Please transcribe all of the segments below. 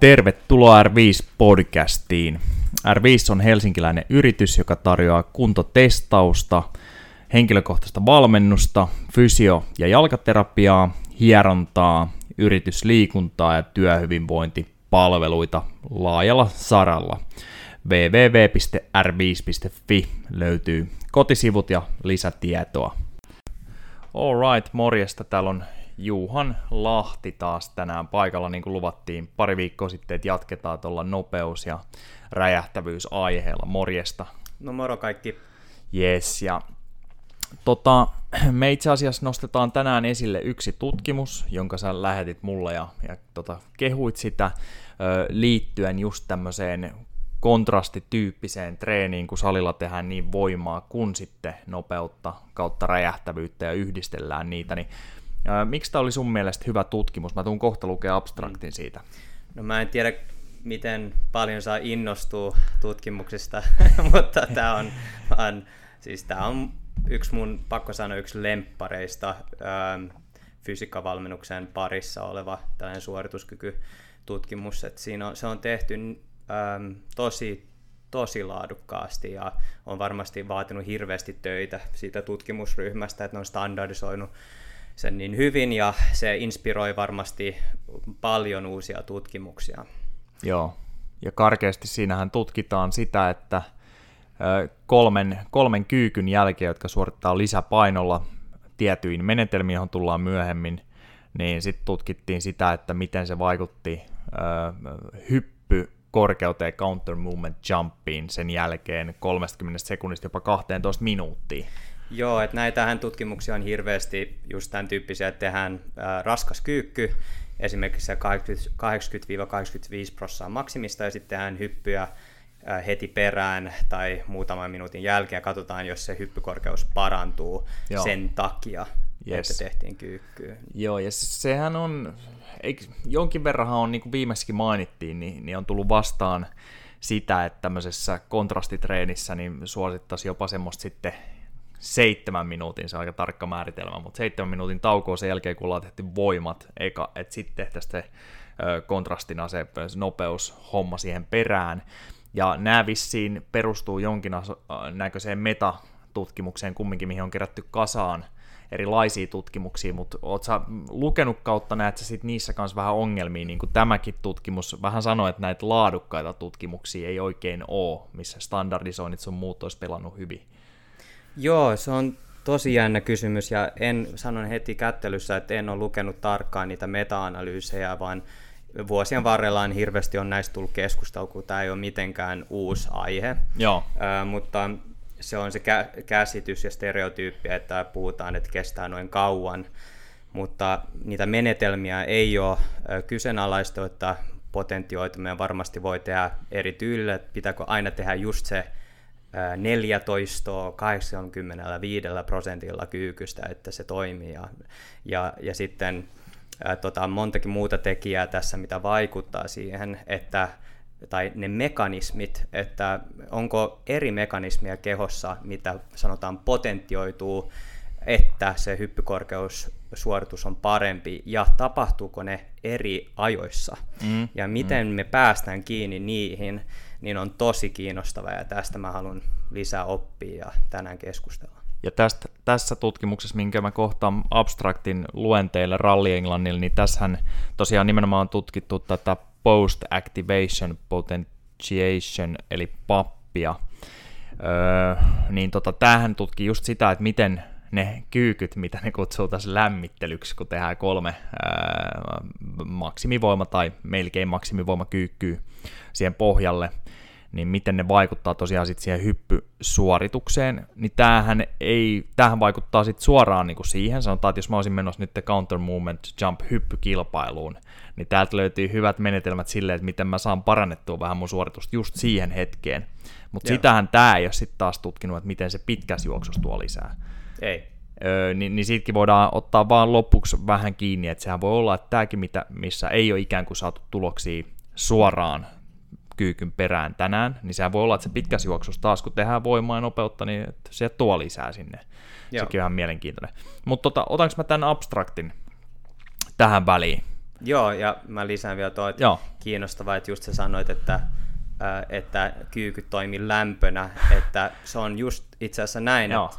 Tervetuloa R5-podcastiin. R5 on helsinkiläinen yritys, joka tarjoaa kuntotestausta, henkilökohtaista valmennusta, fysio- ja jalkaterapiaa, hierontaa, yritysliikuntaa ja työhyvinvointipalveluita laajalla saralla. www.r5.fi löytyy kotisivut ja lisätietoa. Alright, morjesta. Täällä on Juhan Lahti taas tänään paikalla, niin kuin luvattiin pari viikkoa sitten, että jatketaan tuolla nopeus- ja räjähtävyysaiheella. Morjesta. No moro kaikki. Yes, ja tota, me itse asiassa nostetaan tänään esille yksi tutkimus, jonka sä lähetit mulle ja, ja tota, kehuit sitä ö, liittyen just tämmöiseen kontrastityyppiseen treeniin, kun salilla tehdään niin voimaa kuin sitten nopeutta kautta räjähtävyyttä ja yhdistellään niitä, niin miksi tämä oli sun mielestä hyvä tutkimus? Mä tuun kohta lukea abstraktin siitä. No mä en tiedä, miten paljon saa innostua tutkimuksista, mutta tämä on, on, siis tää on yksi mun, pakko sanoa, yksi lemppareista ähm, fysiikkavalmennuksen parissa oleva tällainen suorituskykytutkimus. Et siinä on, se on tehty ähm, tosi, tosi laadukkaasti ja on varmasti vaatinut hirveästi töitä siitä tutkimusryhmästä, että ne on standardisoinut sen niin hyvin ja se inspiroi varmasti paljon uusia tutkimuksia. Joo, ja karkeasti siinähän tutkitaan sitä, että kolmen, kolmen kyykyn jälkeen, jotka suorittaa lisäpainolla tietyin menetelmiin, johon tullaan myöhemmin, niin sitten tutkittiin sitä, että miten se vaikutti hyppy korkeuteen counter movement jumpiin sen jälkeen 30 sekunnista jopa 12 minuuttiin. Joo, että näitähän tutkimuksia on hirveästi just tämän tyyppisiä, että tehdään raskas kyykky, esimerkiksi 80-85 prosenttia maksimista, ja sitten tehdään hyppyjä äh, heti perään tai muutaman minuutin jälkeen, ja katsotaan, jos se hyppykorkeus parantuu Joo. sen takia, yes. että tehtiin kyykkyä. Joo, ja sehän on, eikö, jonkin verran on, niin kuin viimeiskin mainittiin, niin, niin on tullut vastaan sitä, että tämmöisessä kontrastitreenissä niin suosittaisiin jopa semmoista sitten seitsemän minuutin, se on aika tarkka määritelmä, mutta seitsemän minuutin taukoa sen jälkeen, kun ollaan tehty voimat, eikä, että sitten tehtäisiin se kontrastina se nopeushomma siihen perään. Ja nämä vissiin perustuu jonkin näköiseen metatutkimukseen kumminkin, mihin on kerätty kasaan erilaisia tutkimuksia, mutta oot sä lukenut kautta, näet sä sit niissä kanssa vähän ongelmia, niin kuin tämäkin tutkimus vähän sanoi, että näitä laadukkaita tutkimuksia ei oikein ole, missä standardisoinnit sun muut olisi pelannut hyvin. Joo, se on tosi jännä kysymys ja en sanon heti kättelyssä, että en ole lukenut tarkkaan niitä meta-analyysejä, vaan vuosien varrella on hirveästi on näistä tullut keskustelua, kun tämä ei ole mitenkään uusi aihe. Joo. Ö, mutta se on se kä- käsitys ja stereotyyppi, että puhutaan, että kestää noin kauan, mutta niitä menetelmiä ei ole kyseenalaista, että potentioituminen varmasti voi tehdä eri tyylillä, että pitääkö aina tehdä just se 14 85 prosentilla kyykystä, että se toimii. Ja, ja, ja sitten ää, tota, montakin muuta tekijää tässä, mitä vaikuttaa siihen, että tai ne mekanismit, että onko eri mekanismia kehossa, mitä sanotaan potentioituu, että se hyppykorkeussuoritus on parempi ja tapahtuuko ne eri ajoissa mm, ja miten mm. me päästään kiinni niihin, niin on tosi kiinnostavaa ja tästä mä haluan lisää oppia ja tänään keskustella. Ja tästä, tässä tutkimuksessa, minkä mä kohtaan abstraktin luenteille ralli Englannille, niin tässähän tosiaan nimenomaan on tutkittu tätä post-activation potentiation, eli pappia. Öö, niin tota, tämähän tutkii just sitä, että miten ne kyykyt, mitä ne kutsuu tässä lämmittelyksi, kun tehdään kolme ää, maksimivoima tai melkein maksimivoima kyykkyy siihen pohjalle, niin miten ne vaikuttaa tosiaan sitten siihen hyppysuoritukseen, niin tämähän, ei, tämähän vaikuttaa sitten suoraan niin kuin siihen, sanotaan, että jos mä olisin menossa nyt counter movement jump hyppykilpailuun, niin täältä löytyy hyvät menetelmät sille, että miten mä saan parannettua vähän mun suoritusta just siihen hetkeen. Mutta sitähän tämä ei ole sitten taas tutkinut, että miten se pitkässä juoksussa tuo lisää. Ei. Öö, niin, niin siitäkin voidaan ottaa vaan lopuksi vähän kiinni, että sehän voi olla, että tämäkin, mitä, missä ei ole ikään kuin saatu tuloksia suoraan kyykyn perään tänään, niin sehän voi olla, että se pitkässä juoksussa taas, kun tehdään voimaa ja nopeutta, niin se tuo lisää sinne. Joo. Sekin on ihan mielenkiintoinen. Mutta tota, otanko mä tämän abstraktin tähän väliin? Joo, ja mä lisään vielä tuo, että Joo. kiinnostavaa, että just sä sanoit, että, että kyyky toimii lämpönä, että se on just itse asiassa näin, Joo. että,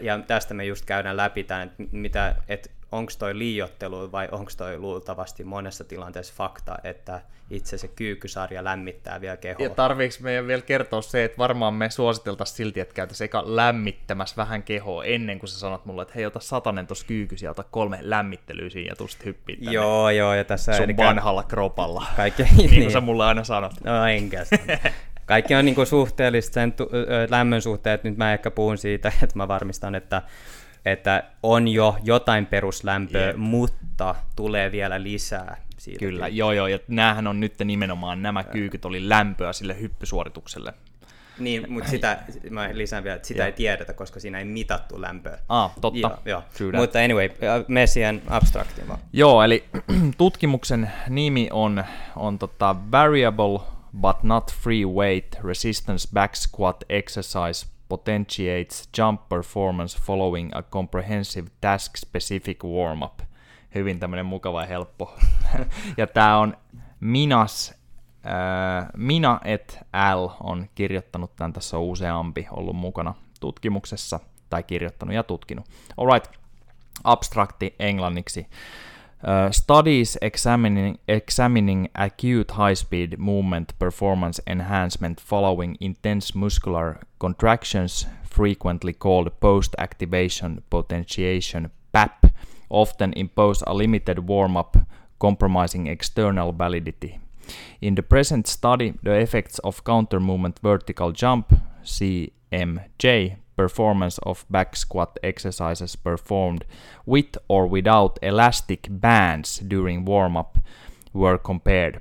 ja tästä me just käydään läpi tämän, että, mitä, että onko toi liiottelu vai onko toi luultavasti monessa tilanteessa fakta, että itse se kyykkysarja lämmittää vielä kehoa. Ja tarviiko meidän vielä kertoa se, että varmaan me suositeltaisiin silti, että käytäisiin eka lämmittämässä vähän kehoa ennen kuin sä sanot mulle, että hei ota satanen tuossa kyykysi ja ota kolme lämmittelyä siinä ja tulet hyppiä tänne Joo, joo, ja tässä... Sun vanhalla kropalla. Kaikki, niin, niin kuin sä mulle aina sanot. No enkä Kaikki on niin kuin suhteellista sen tu- lämmön suhteen, että nyt mä ehkä puhun siitä, että mä varmistan, että että on jo jotain peruslämpöä, yep. mutta tulee vielä lisää. Siitä Kyllä, joo joo, ja näähän on nyt nimenomaan, nämä kyykyt oli lämpöä sille hyppysuoritukselle. Niin, mutta sitä, mä lisään vielä, että sitä ei tiedetä, koska siinä ei mitattu lämpöä. Ah, totta. Joo, joo. Mutta anyway, Messian abstrakti Joo, eli tutkimuksen nimi on, on tota variable but not free weight resistance back squat exercise potentiates jump performance following a comprehensive task-specific warm-up. Hyvin tämmöinen mukava ja helppo. ja tämä on Minas, äh, Mina et L on kirjoittanut tämän, tässä on useampi ollut mukana tutkimuksessa, tai kirjoittanut ja tutkinut. Alright, abstrakti englanniksi. Uh, studies examining, examining acute high-speed movement performance enhancement following intense muscular contractions, frequently called post-activation potentiation (PAP), often impose a limited warm-up, compromising external validity. In the present study, the effects of counter-movement vertical jump (CMJ) performance of back squat exercises performed with or without elastic bands during warm up were compared.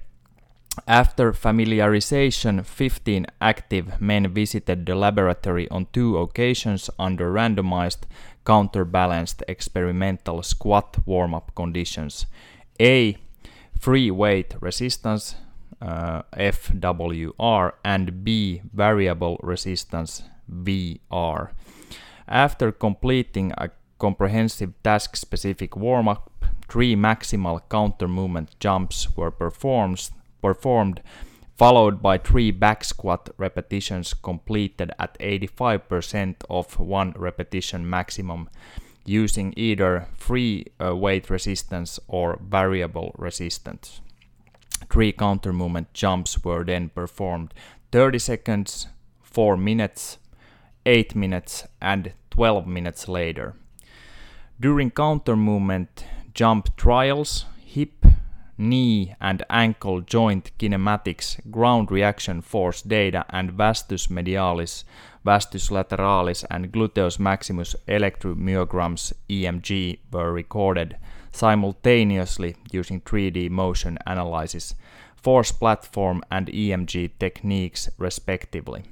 After familiarization, 15 active men visited the laboratory on two occasions under randomized, counterbalanced experimental squat warm up conditions. A. Free weight resistance uh, FWR and B. Variable resistance VR. After completing a comprehensive task specific warm up, three maximal counter movement jumps were performed, performed, followed by three back squat repetitions completed at 85% of one repetition maximum using either free uh, weight resistance or variable resistance. Three counter movement jumps were then performed 30 seconds, 4 minutes, 8 minutes and 12 minutes later. During counter movement jump trials, hip, knee, and ankle joint kinematics, ground reaction force data, and vastus medialis, vastus lateralis, and gluteus maximus electromyograms EMG were recorded simultaneously using 3D motion analysis, force platform, and EMG techniques, respectively.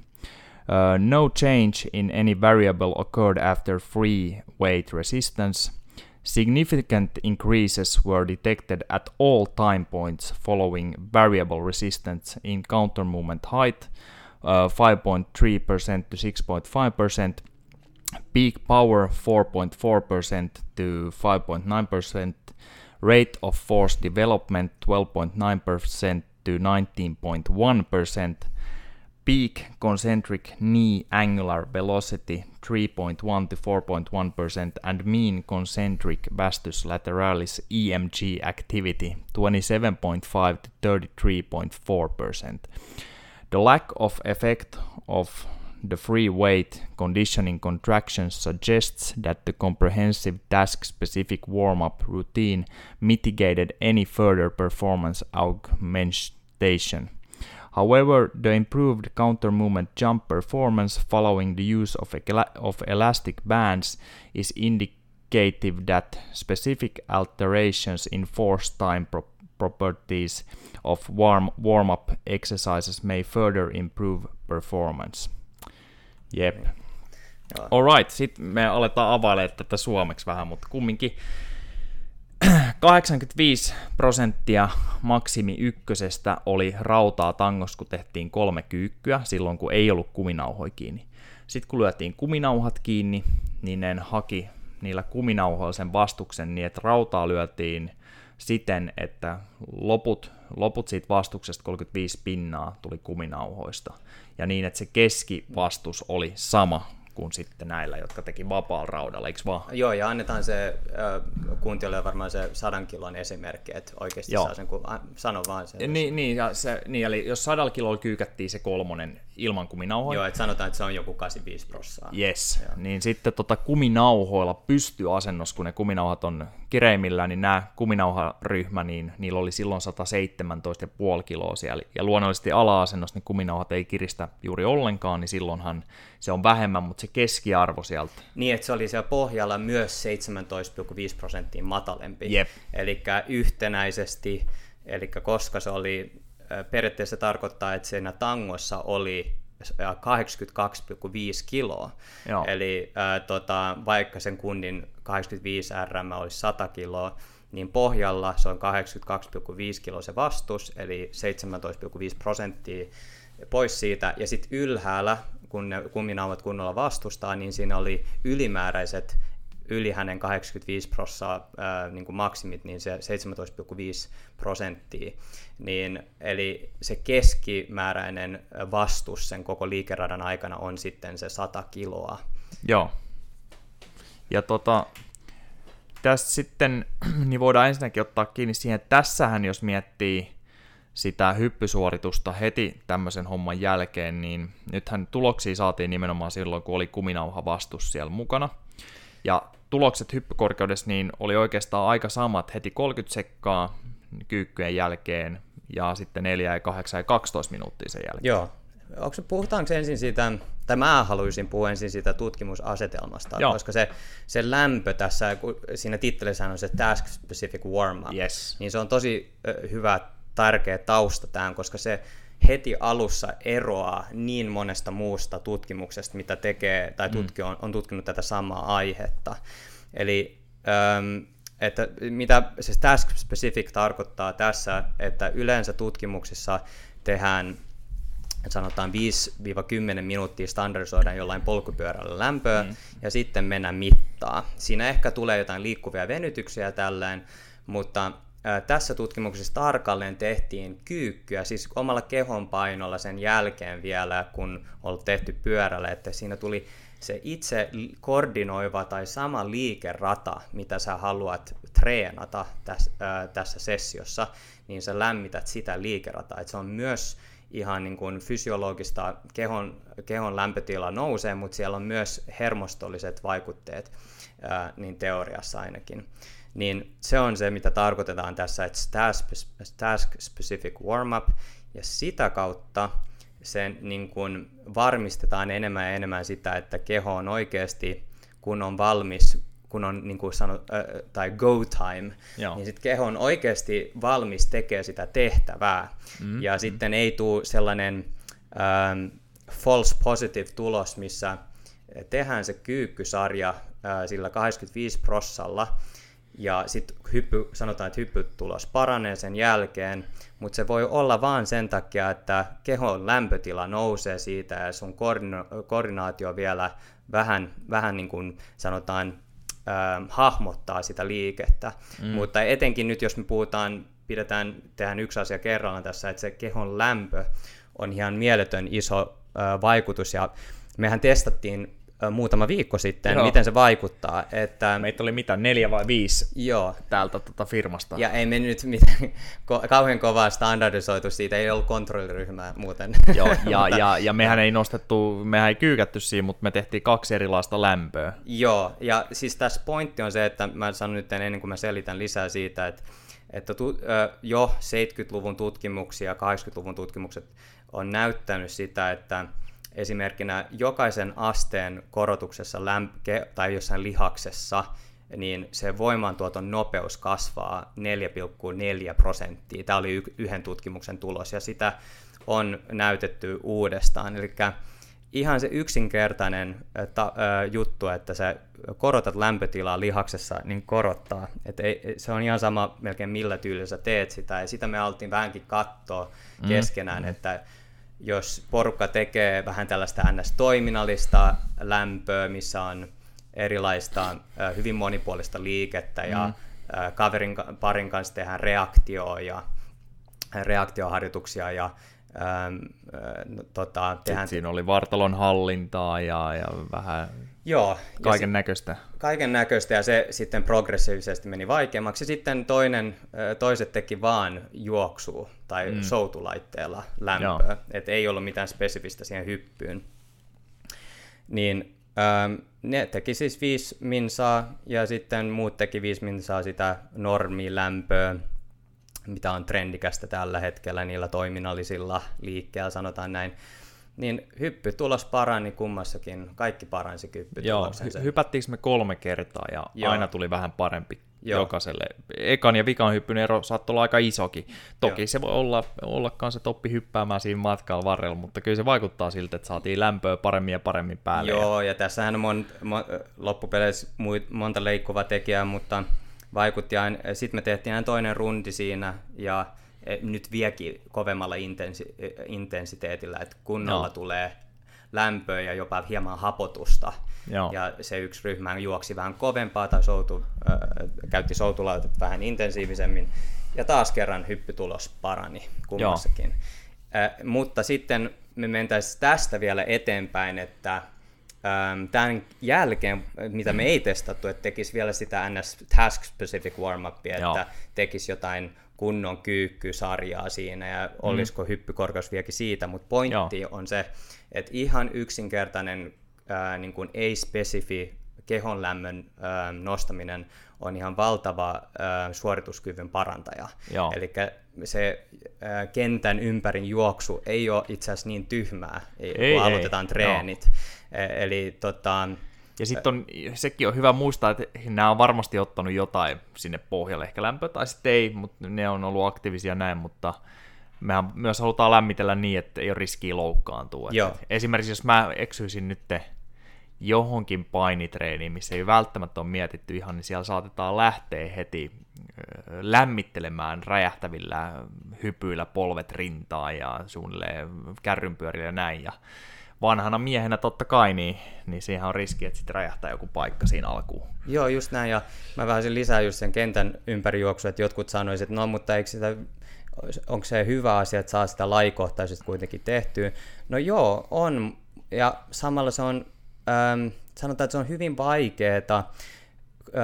Uh, no change in any variable occurred after free weight resistance. Significant increases were detected at all time points following variable resistance in counter movement height, uh, 5.3% to 6.5%, peak power 4.4% to 5.9%, rate of force development 12.9% to 19.1%, peak concentric knee angular velocity 3.1 to 4.1% and mean concentric vastus lateralis EMG activity 27.5 to 33.4%. The lack of effect of the free weight conditioning contractions suggests that the comprehensive task specific warm up routine mitigated any further performance augmentation. However, the improved counter movement jump performance following the use of, of elastic bands is indicative that specific alterations in force time pro properties of warm, warm-up exercises may further improve performance. Jep. Alright, sitten me aletaan availemaan tätä suomeksi vähän, mutta kumminkin 85 prosenttia maksimi ykkösestä oli rautaa tangos, kun tehtiin kolme kyykkyä, silloin kun ei ollut kuminauhoja kiinni. Sitten kun lyötiin kuminauhat kiinni, niin ne haki niillä kuminauhoilla sen vastuksen niin, että rautaa lyötiin siten, että loput, loput siitä vastuksesta 35 pinnaa tuli kuminauhoista. Ja niin, että se keskivastus oli sama kuin sitten näillä, jotka teki vapaalla raudalla, eikö vaan? Joo, ja annetaan se kuuntelijoille varmaan se sadan kilon esimerkki, että oikeasti Joo. saa sen, kun sano vaan sen. Niin, niin, ja se, niin, eli jos sadalla kilolla kyykättiin se kolmonen ilman kuminauhoja. Joo, että sanotaan, että se on joku 85 prosenttia. Yes, Joo. niin sitten tota kuminauhoilla pystyasennossa, kun ne kuminauhat on kireimmillään, niin nämä kuminauharyhmä, niin niillä oli silloin 117,5 kiloa siellä, ja luonnollisesti ala-asennossa ne kuminauhat ei kiristä juuri ollenkaan, niin silloinhan se on vähemmän, mutta se keskiarvo sieltä. Niin, että se oli siellä pohjalla myös 17,5 prosenttia matalempi. Jep. Eli yhtenäisesti, eli koska se oli, periaatteessa tarkoittaa, että siinä tangossa oli 82,5 kiloa. Joo. Eli ää, tota, vaikka sen kunnin 85 RM olisi 100 kiloa, niin pohjalla se on 82,5 kiloa se vastus, eli 17,5 prosenttia pois siitä, ja sitten ylhäällä kun ne kuminauhat kunnolla vastustaa, niin siinä oli ylimääräiset yli hänen 85 prosenttia niin maksimit, niin se 17,5 prosenttia. Niin, eli se keskimääräinen vastus sen koko liikeradan aikana on sitten se 100 kiloa. Joo. Ja tota, tässä sitten, niin voidaan ensinnäkin ottaa kiinni siihen, että tässähän jos miettii sitä hyppysuoritusta heti tämmöisen homman jälkeen, niin nythän tuloksia saatiin nimenomaan silloin, kun oli kuminauha vastus siellä mukana. Ja tulokset hyppykorkeudessa niin oli oikeastaan aika samat heti 30 sekkaa kyykkyjen jälkeen ja sitten 4 ja 8 ja 12 minuuttia sen jälkeen. Joo. Onko puhutaanko ensin siitä, tai mä haluaisin puhua ensin siitä tutkimusasetelmasta, Joo. koska se, se lämpö tässä, siinä tittelissä on se task specific warm up, yes. niin se on tosi hyvä tärkeä tausta tähän, koska se heti alussa eroaa niin monesta muusta tutkimuksesta, mitä tekee tai mm. tutki on, on tutkinut tätä samaa aihetta. Eli ähm, että mitä se task specific tarkoittaa tässä, että yleensä tutkimuksissa tehdään sanotaan 5-10 minuuttia standardisoidaan jollain polkupyörällä lämpöä mm. ja sitten mennään mittaa. Siinä ehkä tulee jotain liikkuvia venytyksiä tällään, mutta tässä tutkimuksessa tarkalleen tehtiin kyykkyä, siis omalla kehonpainolla sen jälkeen vielä, kun on tehty pyörällä, että siinä tuli se itse koordinoiva tai sama liikerata, mitä sä haluat treenata tässä, ää, tässä sessiossa, niin sä lämmität sitä liikerataa. että se on myös ihan niin kuin fysiologista, kehon, kehon lämpötila nousee, mutta siellä on myös hermostolliset vaikutteet, ää, niin teoriassa ainakin niin se on se, mitä tarkoitetaan tässä, että task specific warm-up, ja sitä kautta sen niin kuin varmistetaan enemmän ja enemmän sitä, että keho on oikeasti, kun on valmis, kun on niin kuin sanot, äh, tai go time, Joo. niin sitten keho on oikeasti valmis tekemään sitä tehtävää. Mm-hmm. Ja sitten ei tule sellainen ähm, false positive tulos, missä tehdään se kyykkysarja äh, sillä 85 prossalla, ja sitten hyppy, sanotaan, että hyppytulos paranee sen jälkeen, mutta se voi olla vain sen takia, että kehon lämpötila nousee siitä ja sun koordina- koordinaatio vielä vähän, vähän niin kuin sanotaan äh, hahmottaa sitä liikettä. Mm. Mutta etenkin nyt, jos me puhutaan, pidetään, tehdään yksi asia kerrallaan tässä, että se kehon lämpö on ihan mieletön iso äh, vaikutus ja mehän testattiin muutama viikko sitten, Joo. miten se vaikuttaa. Että, Meitä oli mitä, neljä vai viisi Joo. täältä tota firmasta. Ja ei me nyt mitään, ko- kauhean kovaa standardisoitu siitä, ei ollut kontrolliryhmää muuten. Joo, ja, ja, ja mehän ei nostettu, mehän ei kyykätty siinä, mutta me tehtiin kaksi erilaista lämpöä. Joo, ja siis tässä pointti on se, että mä sanon nyt ennen kuin mä selitän lisää siitä, että että tu, jo 70-luvun tutkimuksia, 80-luvun tutkimukset on näyttänyt sitä, että esimerkkinä jokaisen asteen korotuksessa lämp- tai jossain lihaksessa, niin se voimaantuoton nopeus kasvaa 4,4 prosenttia. Tämä oli yhden tutkimuksen tulos ja sitä on näytetty uudestaan. Eli ihan se yksinkertainen ta- juttu, että sä korotat lämpötilaa lihaksessa, niin korottaa. Et ei, se on ihan sama melkein millä tyylillä sä teet sitä. Ja sitä me altiin vähänkin katsoa mm. keskenään, mm. että jos porukka tekee vähän tällaista ns-toiminnallista lämpöä, missä on erilaista hyvin monipuolista liikettä ja mm. kaverin parin kanssa tehdään reaktioa ja reaktioharjoituksia ja ähm, äh, tota, tehdään... siinä oli vartalon hallintaa ja, ja vähän Joo, kaiken näköistä. Kaiken näköistä ja se sitten progressiivisesti meni vaikeammaksi. Sitten toinen, toiset teki vaan juoksua tai mm. soutulaitteella lämpöä, että ei ollut mitään spesifistä siihen hyppyyn. Niin ähm, ne teki siis viisi minsaa ja sitten muut teki viisi minsaa sitä normilämpöä, mitä on trendikästä tällä hetkellä niillä toiminnallisilla liikkeellä, sanotaan näin niin hyppytulos parani kummassakin, kaikki paransi hyppytuloksensa. Joo, hy- hypättiinkö me kolme kertaa ja Joo. aina tuli vähän parempi Joo. jokaiselle. Ekan ja vikan hyppyn ero saattoi olla aika isokin. Toki Joo. se voi olla, olla kanssa, että oppi hyppäämään siinä matkalla varrella, mutta kyllä se vaikuttaa siltä, että saatiin lämpöä paremmin ja paremmin päälle. Joo, ja tässähän on mon, mon, loppupeleissä monta leikkuvaa tekijää, mutta vaikutti aina. Sitten me tehtiin aina toinen rundi siinä, ja Eh, nyt viekin kovemmalla intensi- intensiteetillä, että kunnolla no. tulee lämpöä ja jopa hieman hapotusta. Joo. Ja se yksi ryhmä juoksi vähän kovempaa tai soutu, äh, käytti soutulautet vähän intensiivisemmin. Ja taas kerran hyppytulos parani kummassakin. Äh, mutta sitten me mentäisiin tästä vielä eteenpäin, että tämän jälkeen, mitä me ei testattu, että tekisi vielä sitä NS Task Specific Warm-upia, että tekisi jotain kunnon kyykkysarjaa siinä ja mm. olisiko hyppykorkeus vieläkin siitä, mutta pointti Joo. on se, että ihan yksinkertainen ää, niin kuin ei-spesifi kehon lämmön ää, nostaminen on ihan valtava ää, suorituskyvyn parantaja. Eli se ää, kentän ympärin juoksu ei ole itse asiassa niin tyhmää, ei, ei, kun aloitetaan ei. treenit. E- eli tota, ja sitten on, sekin on hyvä muistaa, että nämä on varmasti ottanut jotain sinne pohjalle, ehkä lämpö tai sitten ei, mutta ne on ollut aktiivisia näin, mutta mehän myös halutaan lämmitellä niin, että ei ole riskiä loukkaantua. Joo. esimerkiksi jos mä eksyisin nyt johonkin painitreeniin, missä ei välttämättä ole mietitty ihan, niin siellä saatetaan lähteä heti lämmittelemään räjähtävillä hypyillä polvet rintaan ja suunnilleen kärrynpyörillä ja näin. Ja vanhana miehenä totta kai, niin, niin siihen on riski, että sitten räjähtää joku paikka siinä alkuun. Joo, just näin, ja mä vähän lisää just sen kentän ympärijuoksu, että jotkut sanoisivat, että no, mutta eikö sitä, onko se hyvä asia, että saa sitä laikohtaisesti kuitenkin tehtyä? No joo, on, ja samalla se on, ähm, sanotaan, että se on hyvin vaikeaa,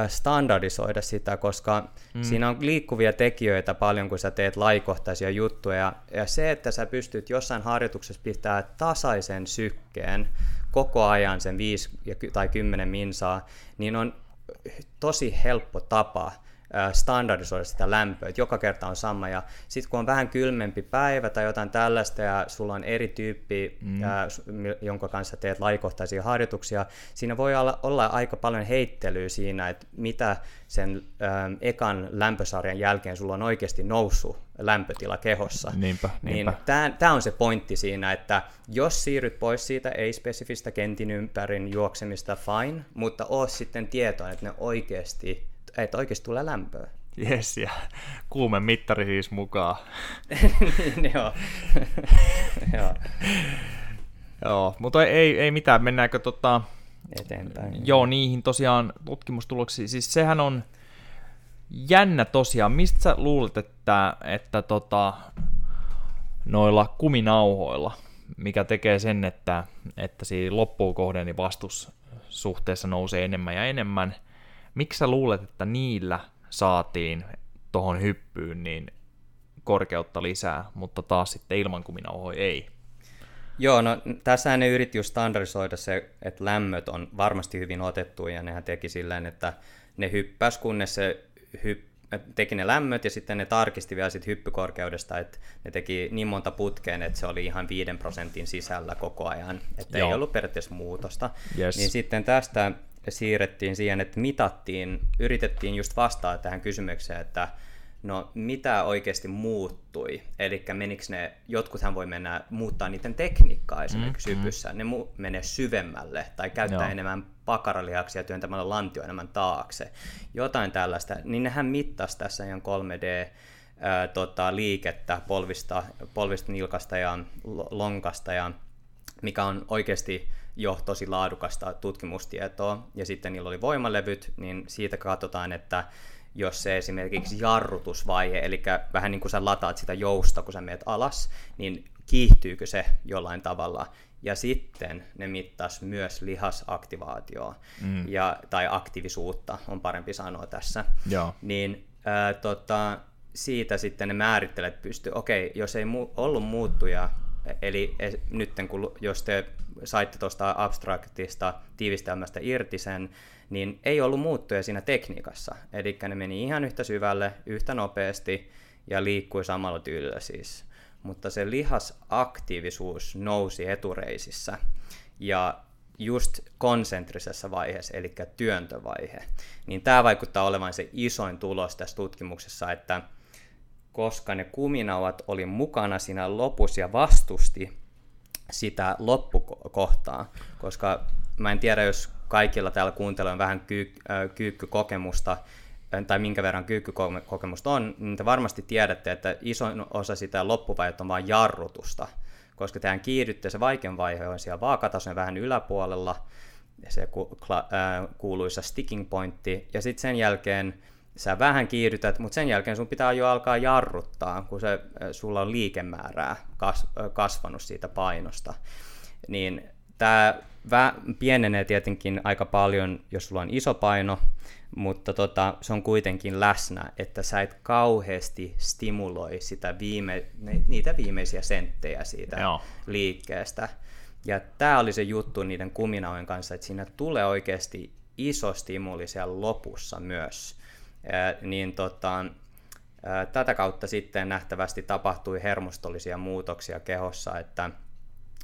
standardisoida sitä, koska mm. siinä on liikkuvia tekijöitä paljon, kun sä teet laikohtaisia juttuja. Ja se, että sä pystyt jossain harjoituksessa pitää tasaisen sykkeen koko ajan sen 5 tai 10 minsaa, niin on tosi helppo tapa standardisoida sitä lämpöä, että joka kerta on sama. Ja sitten kun on vähän kylmempi päivä tai jotain tällaista ja sulla on eri tyyppi, mm. ää, jonka kanssa teet laikohtaisia harjoituksia, siinä voi olla, olla aika paljon heittelyä siinä, että mitä sen ää, ekan lämpösarjan jälkeen sulla on oikeasti noussut lämpötila kehossa. Niinpä, niinpä. Niin Tämä on se pointti siinä, että jos siirryt pois siitä ei-spesifistä kentin ympärin juoksemista, fine, mutta oo sitten tietoinen, että ne oikeasti että oikeasti tulee lämpöä. Jes, ja kuumen mittari siis mukaan. niin, joo. joo. joo, mutta ei, ei mitään, mennäänkö tota... Eteenpäin. Joo, niihin tosiaan tutkimustuloksiin. Siis sehän on jännä tosiaan. Mistä sä luulet, että, että tota, noilla kuminauhoilla, mikä tekee sen, että, että siinä loppuun kohden niin vastussuhteessa nousee enemmän ja enemmän – Miksi sä luulet, että niillä saatiin tuohon hyppyyn niin korkeutta lisää, mutta taas sitten ilman kuminauhoja ei? Joo, no tässä ne yritti just standardisoida se, että lämmöt on varmasti hyvin otettu ja nehän teki silleen, että ne hyppäs, kunnes se hypp, teki ne lämmöt ja sitten ne tarkisti vielä sit hyppykorkeudesta, että ne teki niin monta putkeen, että se oli ihan 5 prosentin sisällä koko ajan, että Joo. ei ollut periaatteessa muutosta. Yes. Niin sitten tästä siirrettiin siihen, että mitattiin, yritettiin just vastaa tähän kysymykseen, että no mitä oikeasti muuttui, eli menikö ne, jotkuthan voi mennä muuttaa niiden tekniikkaa esimerkiksi mm, hypyssä, mm. ne mu- menee syvemmälle tai käyttää Joo. enemmän pakaralihaksia työntämällä lantio enemmän taakse, jotain tällaista, niin nehän mittasi tässä ihan 3D ää, tota, liikettä polvista, polvista nilkasta ja lonkasta ja mikä on oikeasti jo tosi laadukasta tutkimustietoa, ja sitten niillä oli voimalevyt, niin siitä katsotaan, että jos se esimerkiksi jarrutusvaihe, eli vähän niin kuin sä lataat sitä jousta, kun sä meet alas, niin kiihtyykö se jollain tavalla. Ja sitten ne mittas myös lihasaktivaatioa mm. ja, tai aktiivisuutta, on parempi sanoa tässä. Joo. Niin ää, tota, siitä sitten ne määrittelee, että pystyy, okei, okay, jos ei mu- ollut muuttuja, eli nyt kun jos te saitte tuosta abstraktista tiivistelmästä irti sen, niin ei ollut muuttuja siinä tekniikassa. Eli ne meni ihan yhtä syvälle, yhtä nopeasti ja liikkui samalla tyylillä siis. Mutta se lihasaktiivisuus nousi etureisissä ja just konsentrisessa vaiheessa, eli työntövaihe. Niin tämä vaikuttaa olevan se isoin tulos tässä tutkimuksessa, että koska ne kuminauhat oli mukana siinä lopussa ja vastusti sitä loppukohtaa, koska mä en tiedä, jos kaikilla täällä kuuntelijoilla on vähän kyy, äh, kyykkykokemusta, tai minkä verran kyykkykokemusta on, niin te varmasti tiedätte, että isoin osa sitä loppuvaihetta on vain jarrutusta, koska tehän kiihdytte, se vaikein vaihe on siellä vaakatason vähän yläpuolella, se ku, kla, äh, kuuluisa sticking pointti, ja sitten sen jälkeen sä vähän kiihdytät, mutta sen jälkeen sun pitää jo alkaa jarruttaa, kun se, sulla on liikemäärää kas, kasvanut siitä painosta. Niin tämä pienenee tietenkin aika paljon, jos sulla on iso paino, mutta tota, se on kuitenkin läsnä, että sä et kauheasti stimuloi sitä viime, niitä viimeisiä senttejä siitä Joo. liikkeestä. Ja tämä oli se juttu niiden kuminaujen kanssa, että siinä tulee oikeasti iso stimuli siellä lopussa myös. Niin tota, tätä kautta sitten nähtävästi tapahtui hermostollisia muutoksia kehossa, että,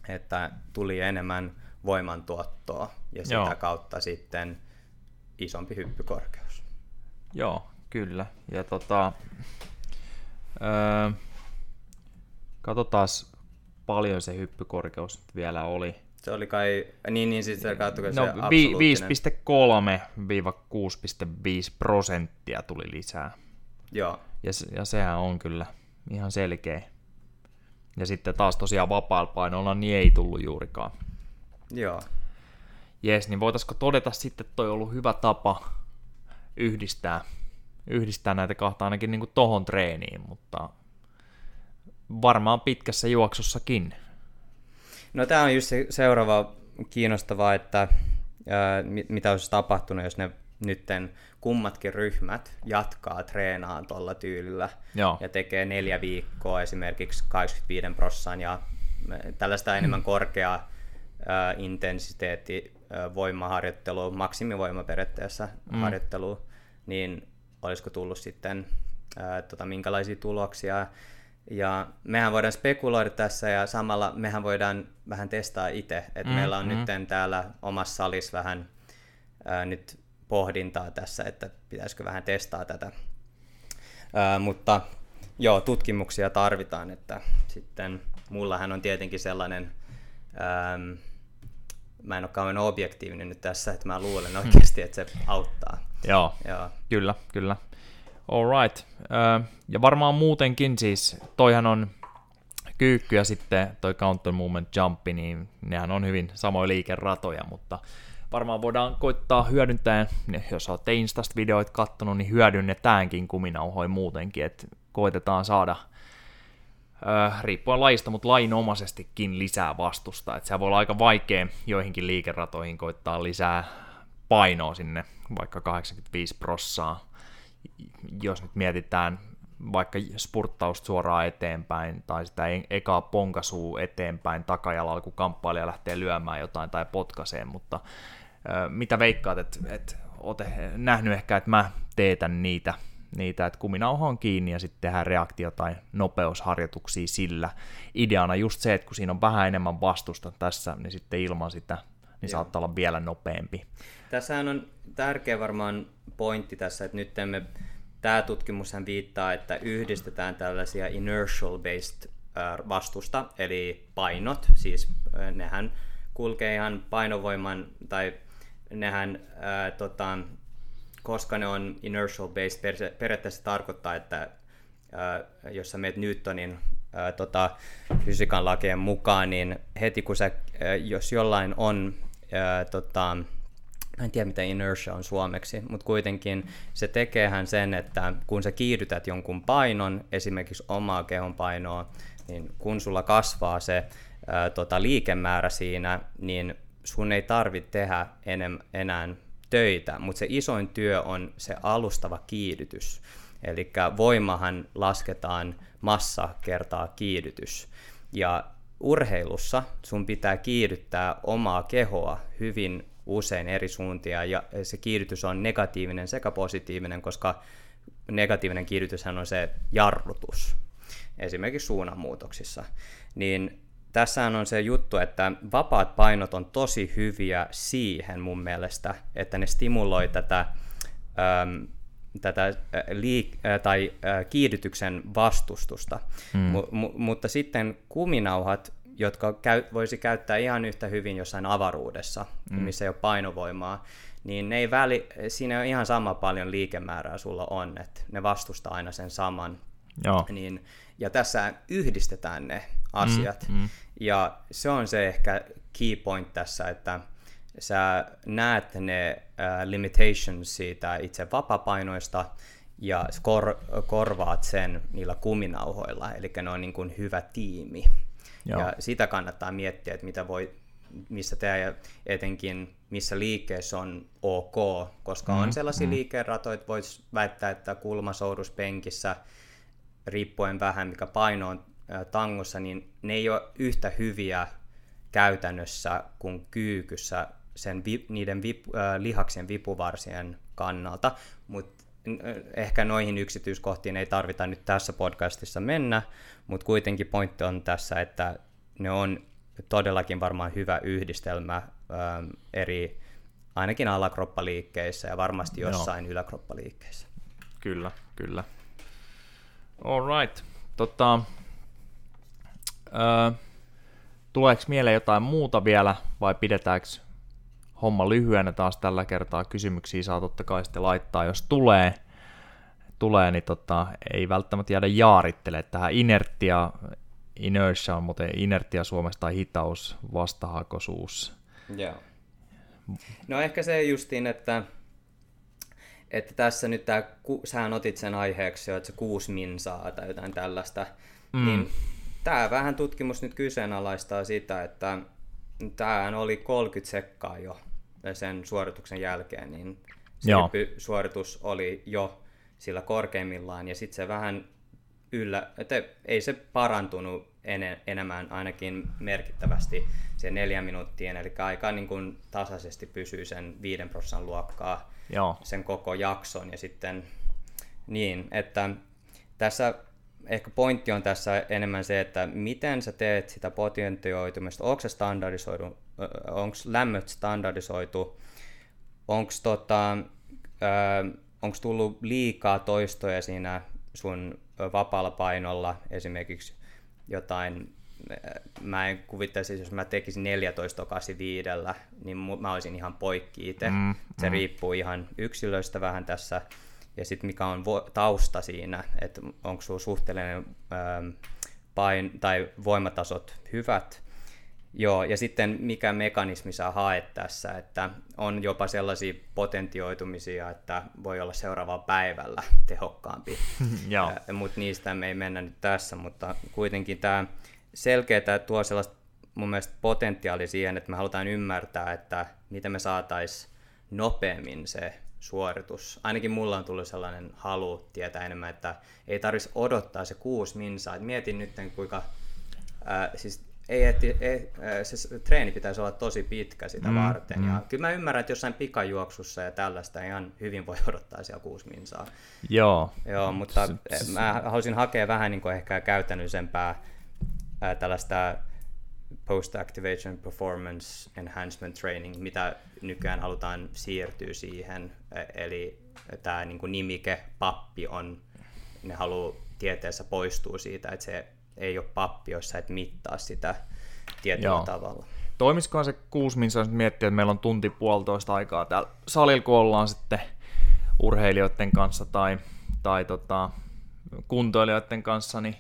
että tuli enemmän voimantuottoa ja sitä Joo. kautta sitten isompi hyppykorkeus. Joo, kyllä. Ja tota, öö, katsotaan paljon se hyppykorkeus vielä oli. Se oli kai, niin, niin siis se kautta, no, se 5,3-6,5 prosenttia tuli lisää. Joo. Ja, ja sehän on kyllä ihan selkeä. Ja sitten taas tosiaan vapaalla painolla niin ei tullut juurikaan. Joo. Jes, niin voitaisiko todeta sitten, että toi on ollut hyvä tapa yhdistää, yhdistää näitä kahta ainakin niin kuin tohon treeniin, mutta varmaan pitkässä juoksussakin. No tämä on just se seuraava kiinnostavaa, että ää, mitä olisi tapahtunut, jos ne nytten kummatkin ryhmät jatkaa treenaan tuolla tyylillä Joo. ja tekee neljä viikkoa esimerkiksi 85 prossan ja tällaista enemmän korkeaa ää, intensiteetti ää, voimaharjoittelu, maksimivoima periaatteessa mm. harjoittelu, niin olisiko tullut sitten ää, tota, minkälaisia tuloksia. Ja mehän voidaan spekuloida tässä ja samalla mehän voidaan vähän testaa itse. Että mm, meillä on mm. nyt täällä omassa salissa vähän ää, nyt pohdintaa tässä, että pitäisikö vähän testaa tätä. Ää, mutta joo, tutkimuksia tarvitaan, että sitten mullahan on tietenkin sellainen ää, mä en ole kauhean objektiivinen nyt tässä, että mä luulen oikeasti, että se auttaa. Joo, Joo. kyllä, kyllä. Alright. Ja varmaan muutenkin siis, toihan on kyykky ja sitten toi counter movement jumpi, niin nehän on hyvin samoja liikeratoja, mutta varmaan voidaan koittaa hyödyntää, jos olette Instasta videoit kattonut, niin hyödynnetäänkin kuminauhoin muutenkin, että koitetaan saada – äh, riippuen lajista, mutta lainomaisestikin lisää vastusta. Että se voi olla aika vaikea joihinkin liikeratoihin koittaa lisää painoa sinne, vaikka 85 prossaa. Jos nyt mietitään vaikka spurttausta suoraan eteenpäin, tai sitä e- ekaa ponkasuu eteenpäin takajalalla, kun kamppailija lähtee lyömään jotain tai potkaseen, mutta mitä veikkaat, että et, olet nähnyt ehkä, että mä teetän niitä niitä, että kuminauha on kiinni ja sitten tehdään reaktio- tai nopeusharjoituksia sillä. Ideana just se, että kun siinä on vähän enemmän vastusta tässä, niin sitten ilman sitä, niin Joo. saattaa olla vielä nopeampi. Tässähän on tärkeä varmaan pointti tässä, että nyt me, tämä tutkimushan viittaa, että yhdistetään tällaisia inertial-based vastusta, eli painot, siis nehän kulkee ihan painovoiman, tai nehän ää, tota, koska ne on inertial based, periaatteessa tarkoittaa, että ää, jos sä meet Newtonin ää, tota, fysiikan lakien mukaan, niin heti kun sä, ää, jos jollain on ää, tota, en tiedä mitä inertia on suomeksi, mutta kuitenkin se tekeehän sen, että kun sä kiihdytät jonkun painon, esimerkiksi omaa kehon painoa, niin kun sulla kasvaa se ää, tota, liikemäärä siinä, niin sun ei tarvitse tehdä enem, enää töitä, mutta se isoin työ on se alustava kiihdytys. Eli voimahan lasketaan massa kertaa kiihdytys. Ja urheilussa sun pitää kiihdyttää omaa kehoa hyvin usein eri suuntia, ja se kiihdytys on negatiivinen sekä positiivinen, koska negatiivinen kiihdytyshän on se jarrutus, esimerkiksi suunnanmuutoksissa. Niin tässä on se juttu, että vapaat painot on tosi hyviä siihen mun mielestä, että ne stimuloi tätä, äm, tätä liik- tai äh, kiihdytyksen vastustusta. Mm. M- m- mutta sitten kuminauhat, jotka käy- voisi käyttää ihan yhtä hyvin jossain avaruudessa, mm. missä ei ole painovoimaa, niin ne ei väli, siinä on ihan sama paljon liikemäärää sulla on, että ne vastustaa aina sen saman. Joo. Niin, ja tässä yhdistetään ne asiat. Mm, mm. Ja se on se ehkä key point tässä, että sä näet ne uh, limitations siitä itse vapapainoista ja kor- korvaat sen niillä kuminauhoilla, eli ne on niin kuin hyvä tiimi. Joo. Ja sitä kannattaa miettiä, että mitä voi, missä te etenkin missä liikkeessä on ok, koska mm, on sellaisia mm. liikeratoja, että voisi väittää, että kulmasouduspenkissä, riippuen vähän mikä paino on tangossa, niin ne ei ole yhtä hyviä käytännössä kuin kyykyssä sen vi, niiden vip, äh, lihaksien vipuvarsien kannalta, mutta ehkä noihin yksityiskohtiin ei tarvita nyt tässä podcastissa mennä, mutta kuitenkin pointti on tässä, että ne on todellakin varmaan hyvä yhdistelmä ähm, eri, ainakin alakroppaliikkeissä ja varmasti jossain Joo. yläkroppaliikkeissä. Kyllä, kyllä. All right. Tota, öö, tuleeko mieleen jotain muuta vielä vai pidetäänkö homma lyhyenä taas tällä kertaa? Kysymyksiä saa totta kai sitten laittaa, jos tulee, tulee niin tota, ei välttämättä jäädä jaarittele tähän inertia, inertia on muuten inertia Suomesta tai hitaus, vastahakoisuus. Joo. No ehkä se justiin, että, että tässä nyt tämä, sähän otit sen aiheeksi jo, että se kuusi minsaa tai jotain tällaista, mm. niin tämä vähän tutkimus nyt kyseenalaistaa sitä, että tämähän oli 30 sekkaa jo sen suorituksen jälkeen, niin suoritus oli jo sillä korkeimmillaan, ja sitten se vähän yllä, että ei se parantunut en, enemmän ainakin merkittävästi se neljä minuuttia, eli aika niin kuin tasaisesti pysyy sen viiden prosentin luokkaa Joo. sen koko jakson, ja sitten niin, että tässä ehkä pointti on tässä enemmän se, että miten sä teet sitä potentioitumista, onko se standardisoidu, onko lämmöt standardisoitu, onko tota, onko tullut liikaa toistoja siinä sun vapaalla painolla, esimerkiksi jotain, mä en kuvittaisi, jos mä tekisin 14.85, niin mä olisin ihan poikki itse. Mm, se mm. riippuu ihan yksilöistä vähän tässä ja sitten mikä on vo- tausta siinä, että onko sinulla suhteellinen ähm, pain- tai voimatasot hyvät. Joo, ja sitten mikä mekanismi sä haet tässä, että on jopa sellaisia potentioitumisia, että voi olla seuraavalla päivällä tehokkaampi, äh, mutta niistä me ei mennä nyt tässä, mutta kuitenkin tämä selkeä tuo sellaista mun mielestä potentiaali siihen, että me halutaan ymmärtää, että miten me saataisiin nopeammin se suoritus. Ainakin mulla on tullut sellainen halu tietää enemmän, että ei tarvitsisi odottaa se kuusi minsaa. Et mietin nyt, kuinka... Ää, siis ei, et, ei, se treeni pitäisi olla tosi pitkä sitä mm, varten. Mm. Ja kyllä mä ymmärrän, että jossain pikajuoksussa ja tällaista ihan hyvin voi odottaa siellä kuusi minsaa. Joo. Joo, mutta mä haluaisin hakea vähän niin kuin ehkä käytännöllisempää ää, tällaista post-activation performance enhancement training, mitä nykyään halutaan siirtyä siihen. Eli tämä niin kuin nimike pappi on, ne haluaa tieteessä poistua siitä, että se ei ole pappi, jos sä et mittaa sitä tietyllä Joo. tavalla. Toimisikohan se kuusi, missä jos miettii, että meillä on tunti puolitoista aikaa täällä salilla, kun ollaan sitten urheilijoiden kanssa tai, tai tota, kuntoilijoiden kanssa, niin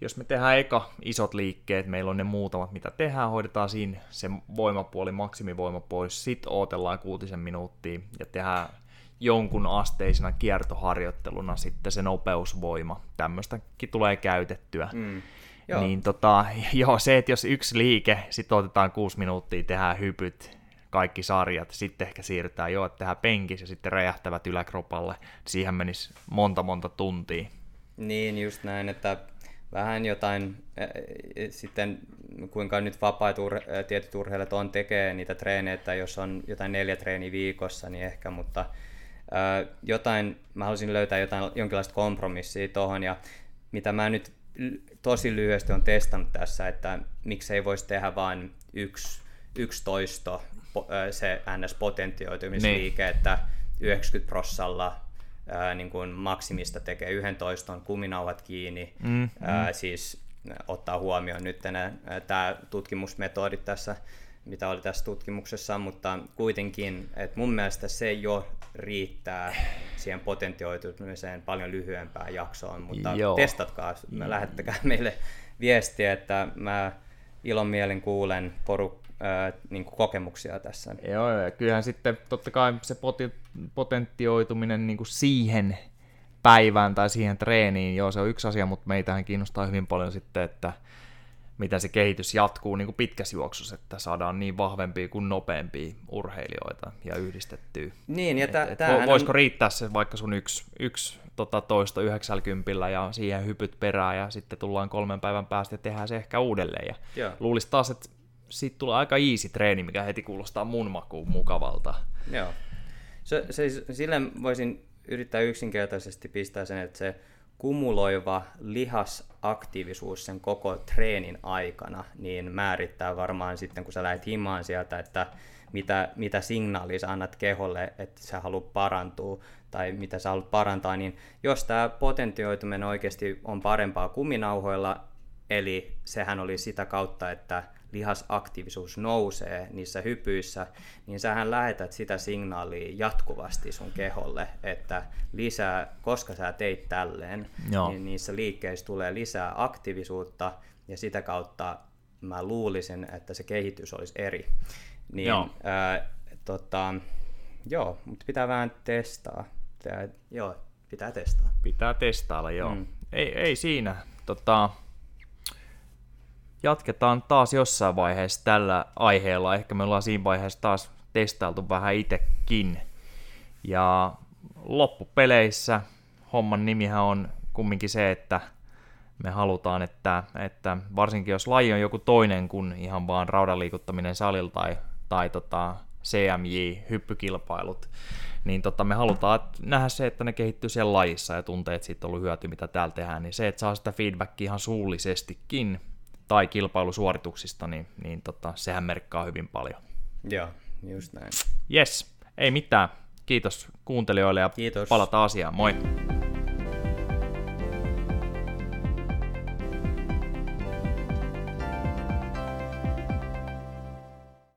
jos me tehdään eka isot liikkeet, meillä on ne muutamat, mitä tehdään, hoidetaan siinä se voimapuoli, maksimivoima pois, sit ootellaan kuutisen minuuttia ja tehdään jonkun asteisena kiertoharjoitteluna sitten se nopeusvoima. Tämmöistäkin tulee käytettyä. Mm. Joo. Niin tota, joo, se, että jos yksi liike, sitten otetaan kuusi minuuttia, tehdään hypyt, kaikki sarjat, sitten ehkä siirrytään jo, että tehdään penkis ja sitten räjähtävät yläkropalle. Siihen menisi monta monta tuntia. Niin, just näin, että vähän jotain, sitten kuinka nyt vapaat ur- tietyt urheilijat on tekee niitä treeneitä, jos on jotain neljä treeniä viikossa, niin ehkä, mutta jotain, mä haluaisin löytää jotain, jonkinlaista kompromissia tuohon, ja mitä mä nyt tosi lyhyesti on testannut tässä, että miksei voisi tehdä vain yksi, yksi toisto, se NS-potentioitumisliike, niin. että 90 prosalla ää, niin kuin maksimista tekee yhden toiston, kuminauhat kiinni, mm, ää, mm. siis ottaa huomioon nyt tämä tutkimusmetodit tässä, mitä oli tässä tutkimuksessa, mutta kuitenkin, että mun mielestä se jo riittää siihen potentioitumiseen paljon lyhyempään jaksoon, mutta Joo. testatkaa, lähettäkää meille viestiä, että mä ilon mielin kuulen poruk, ää, niin kuin kokemuksia tässä. Joo, ja kyllähän sitten totta kai se potentioituminen niin kuin siihen päivään tai siihen treeniin, joo se on yksi asia, mutta meitähän kiinnostaa hyvin paljon sitten, että miten se kehitys jatkuu niin kuin pitkässä juoksussa, että saadaan niin vahvempia kuin nopeampia urheilijoita ja yhdistettyä. Niin, ja et, et, voisiko on... riittää se vaikka sun yksi, yksi tota, toista 90 ja siihen hypyt perään ja sitten tullaan kolmen päivän päästä ja tehdään se ehkä uudelleen. Ja luulisi taas, että siitä tulee aika easy treeni, mikä heti kuulostaa mun makuun mukavalta. Joo. Se, se, sille voisin yrittää yksinkertaisesti pistää sen, että se kumuloiva lihasaktiivisuus sen koko treenin aikana, niin määrittää varmaan sitten, kun sä lähdet himaan sieltä, että mitä, mitä signaalia sä annat keholle, että sä haluat parantua tai mitä sä haluat parantaa, niin jos tämä potentioituminen oikeasti on parempaa kuminauhoilla, eli sehän oli sitä kautta, että lihasaktiivisuus nousee niissä hypyissä, niin sähän lähetät sitä signaalia jatkuvasti sun keholle, että lisää, koska sä teit tälleen, Joo. niin niissä liikkeissä tulee lisää aktiivisuutta ja sitä kautta mä luulisin, että se kehitys olisi eri. Niin, joo. Ää, tota, joo, mutta pitää vähän testaa. Tää, joo, pitää testaa. Pitää testailla, joo. Mm. Ei, ei siinä. Tota, jatketaan taas jossain vaiheessa tällä aiheella. Ehkä me ollaan siinä vaiheessa taas testailtu vähän itsekin. Ja loppupeleissä homman nimihän on kumminkin se, että me halutaan, että, että varsinkin jos laji on joku toinen kuin ihan vaan raudan liikuttaminen salilla tai, tai tota CMJ-hyppykilpailut, niin tota, me halutaan nähdä se, että ne kehittyy siellä lajissa ja tuntee, että siitä on ollut hyöty, mitä täällä tehdään, niin se, että saa sitä feedbackia ihan suullisestikin, tai kilpailusuorituksista, niin, niin tota, sehän merkkaa hyvin paljon. Joo, just näin. Yes, ei mitään. Kiitos kuuntelijoille ja Kiitos. palataan asiaan. Moi!